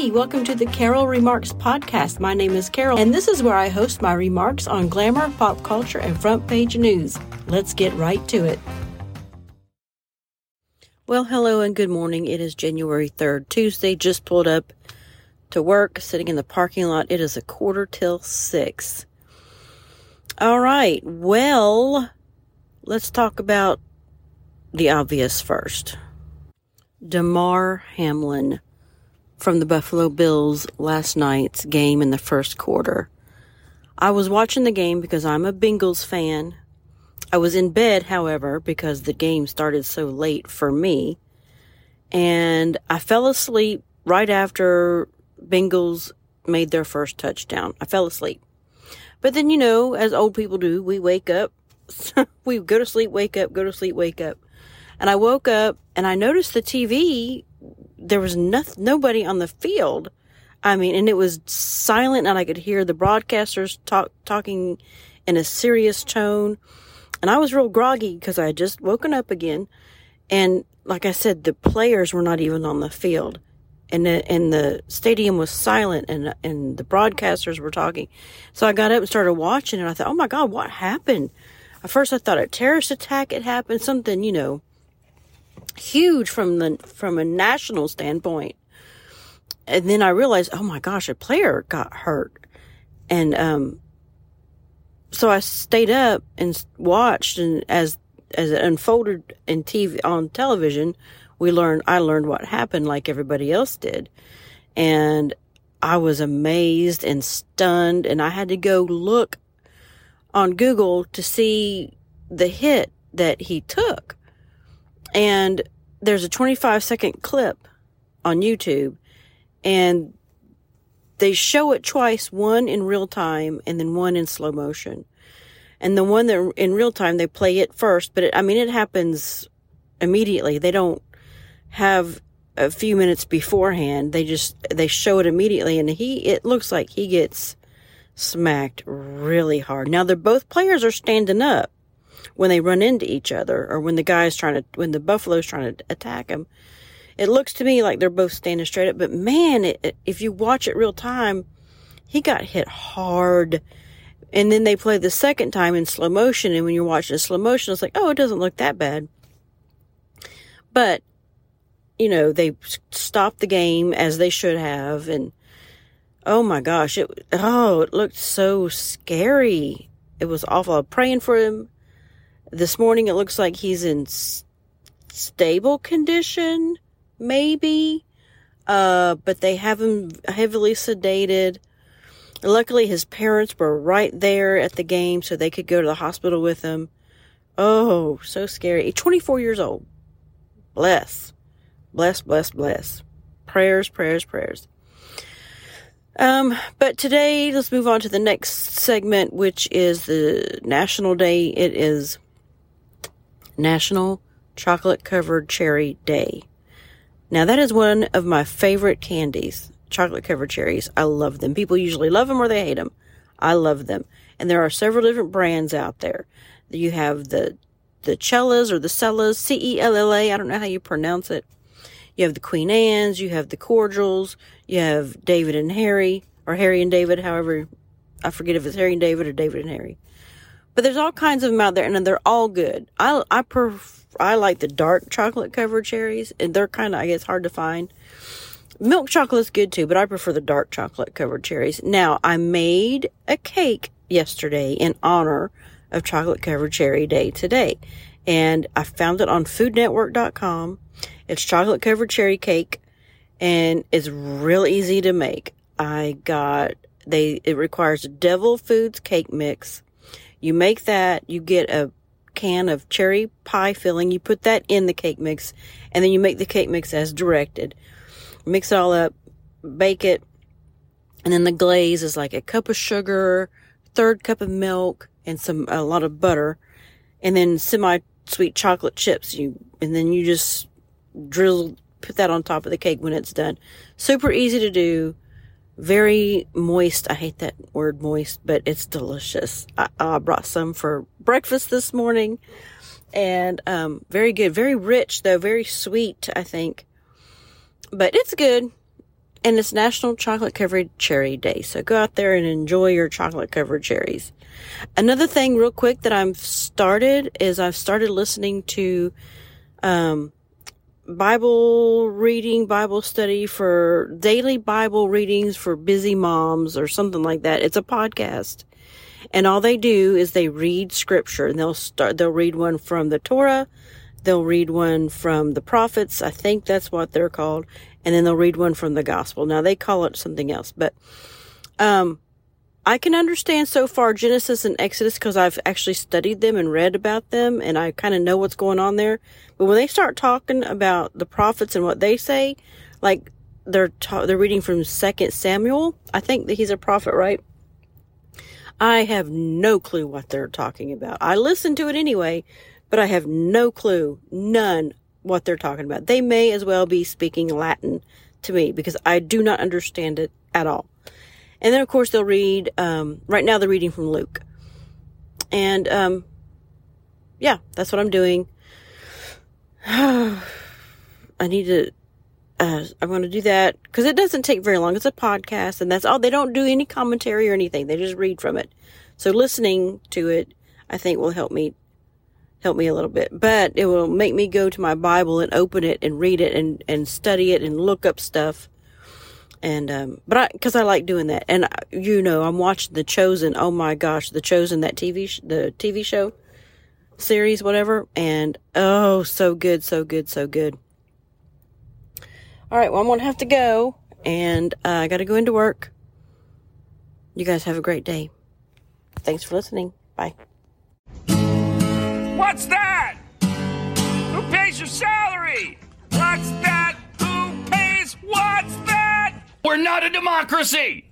Hey, welcome to the Carol Remarks Podcast. My name is Carol, and this is where I host my remarks on glamour, pop culture, and front page news. Let's get right to it. Well, hello and good morning. It is January 3rd, Tuesday. Just pulled up to work, sitting in the parking lot. It is a quarter till six. All right. Well, let's talk about the obvious first. Damar Hamlin from the Buffalo Bills last night's game in the first quarter. I was watching the game because I'm a Bengals fan. I was in bed, however, because the game started so late for me. And I fell asleep right after Bengals made their first touchdown. I fell asleep. But then, you know, as old people do, we wake up. we go to sleep, wake up, go to sleep, wake up. And I woke up and I noticed the TV there was no, nobody on the field. I mean, and it was silent, and I could hear the broadcasters talk, talking in a serious tone. And I was real groggy because I had just woken up again. And like I said, the players were not even on the field. And the, and the stadium was silent and, and the broadcasters were talking. So I got up and started watching and I thought, oh my God, what happened? At first I thought a terrorist attack had happened, something, you know, huge from the from a national standpoint. And then I realized, oh my gosh, a player got hurt, and um, so I stayed up and watched, and as as it unfolded in TV on television, we learned I learned what happened like everybody else did, and I was amazed and stunned, and I had to go look on Google to see the hit that he took. And there's a 25 second clip on YouTube and they show it twice, one in real time and then one in slow motion. And the one that in real time, they play it first, but it, I mean, it happens immediately. They don't have a few minutes beforehand. They just, they show it immediately and he, it looks like he gets smacked really hard. Now they're both players are standing up when they run into each other or when the guy's trying to, when the buffalo's trying to attack them. It looks to me like they're both standing straight up, but man, it, it, if you watch it real time, he got hit hard. And then they play the second time in slow motion. And when you're watching in slow motion, it's like, oh, it doesn't look that bad. But, you know, they stopped the game as they should have. And oh my gosh, it, oh, it looked so scary. It was awful. Praying for him this morning it looks like he's in stable condition, maybe. Uh, but they have him heavily sedated. Luckily, his parents were right there at the game, so they could go to the hospital with him. Oh, so scary. 24 years old. Bless. Bless, bless, bless. Prayers, prayers, prayers. Um, but today, let's move on to the next segment, which is the National Day. It is National Chocolate Covered Cherry Day. Now, that is one of my favorite candies, chocolate covered cherries. I love them. People usually love them or they hate them. I love them. And there are several different brands out there. You have the the Cellas or the Cellas, C E L L A. I don't know how you pronounce it. You have the Queen Anne's, you have the Cordials, you have David and Harry, or Harry and David, however, I forget if it's Harry and David or David and Harry. But there's all kinds of them out there, and they're all good. I I pref- I like the dark chocolate covered cherries, and they're kind of I guess hard to find. Milk chocolate's good too, but I prefer the dark chocolate covered cherries. Now I made a cake yesterday in honor of chocolate covered cherry day today, and I found it on FoodNetwork.com. It's chocolate covered cherry cake, and it's real easy to make. I got they it requires Devil Foods cake mix you make that, you get a can of cherry pie filling, you put that in the cake mix, and then you make the cake mix as directed. Mix it all up, bake it, and then the glaze is like a cup of sugar, third cup of milk, and some a lot of butter, and then semi sweet chocolate chips. You and then you just drizzle put that on top of the cake when it's done. Super easy to do very moist. I hate that word moist, but it's delicious. I, I brought some for breakfast this morning and um, very good. Very rich, though, very sweet, I think. But it's good. and it's National Chocolate Covered Cherry Day. So go out there and enjoy your chocolate covered cherries. Another thing, real quick, that I've started is I've started listening to um, Bible reading, Bible study for daily Bible readings for busy moms or something like that. It's a podcast. And all they do is they read scripture and they'll start, they'll read one from the Torah. They'll read one from the prophets. I think that's what they're called. And then they'll read one from the gospel. Now they call it something else, but, um, I can understand so far Genesis and Exodus because I've actually studied them and read about them and I kind of know what's going on there. But when they start talking about the prophets and what they say, like they're ta- they're reading from Second Samuel, I think that he's a prophet, right? I have no clue what they're talking about. I listen to it anyway, but I have no clue, none, what they're talking about. They may as well be speaking Latin to me because I do not understand it at all. And then, of course, they'll read, um, right now they're reading from Luke. And, um, yeah, that's what I'm doing. I need to, uh, I'm going to do that because it doesn't take very long. It's a podcast and that's all. They don't do any commentary or anything. They just read from it. So listening to it, I think will help me, help me a little bit, but it will make me go to my Bible and open it and read it and, and study it and look up stuff and um but i because i like doing that. And you know i'm watching the chosen oh my gosh the chosen that tv sh- the tv show series whatever. And oh so good so good so good. All right well i'm gonna have to go and uh, i gotta go into work. You guys have a great day. Thanks for listening. Bye. What's that? Who pays your salary? What's that? Who pays? What's that we're not a democracy!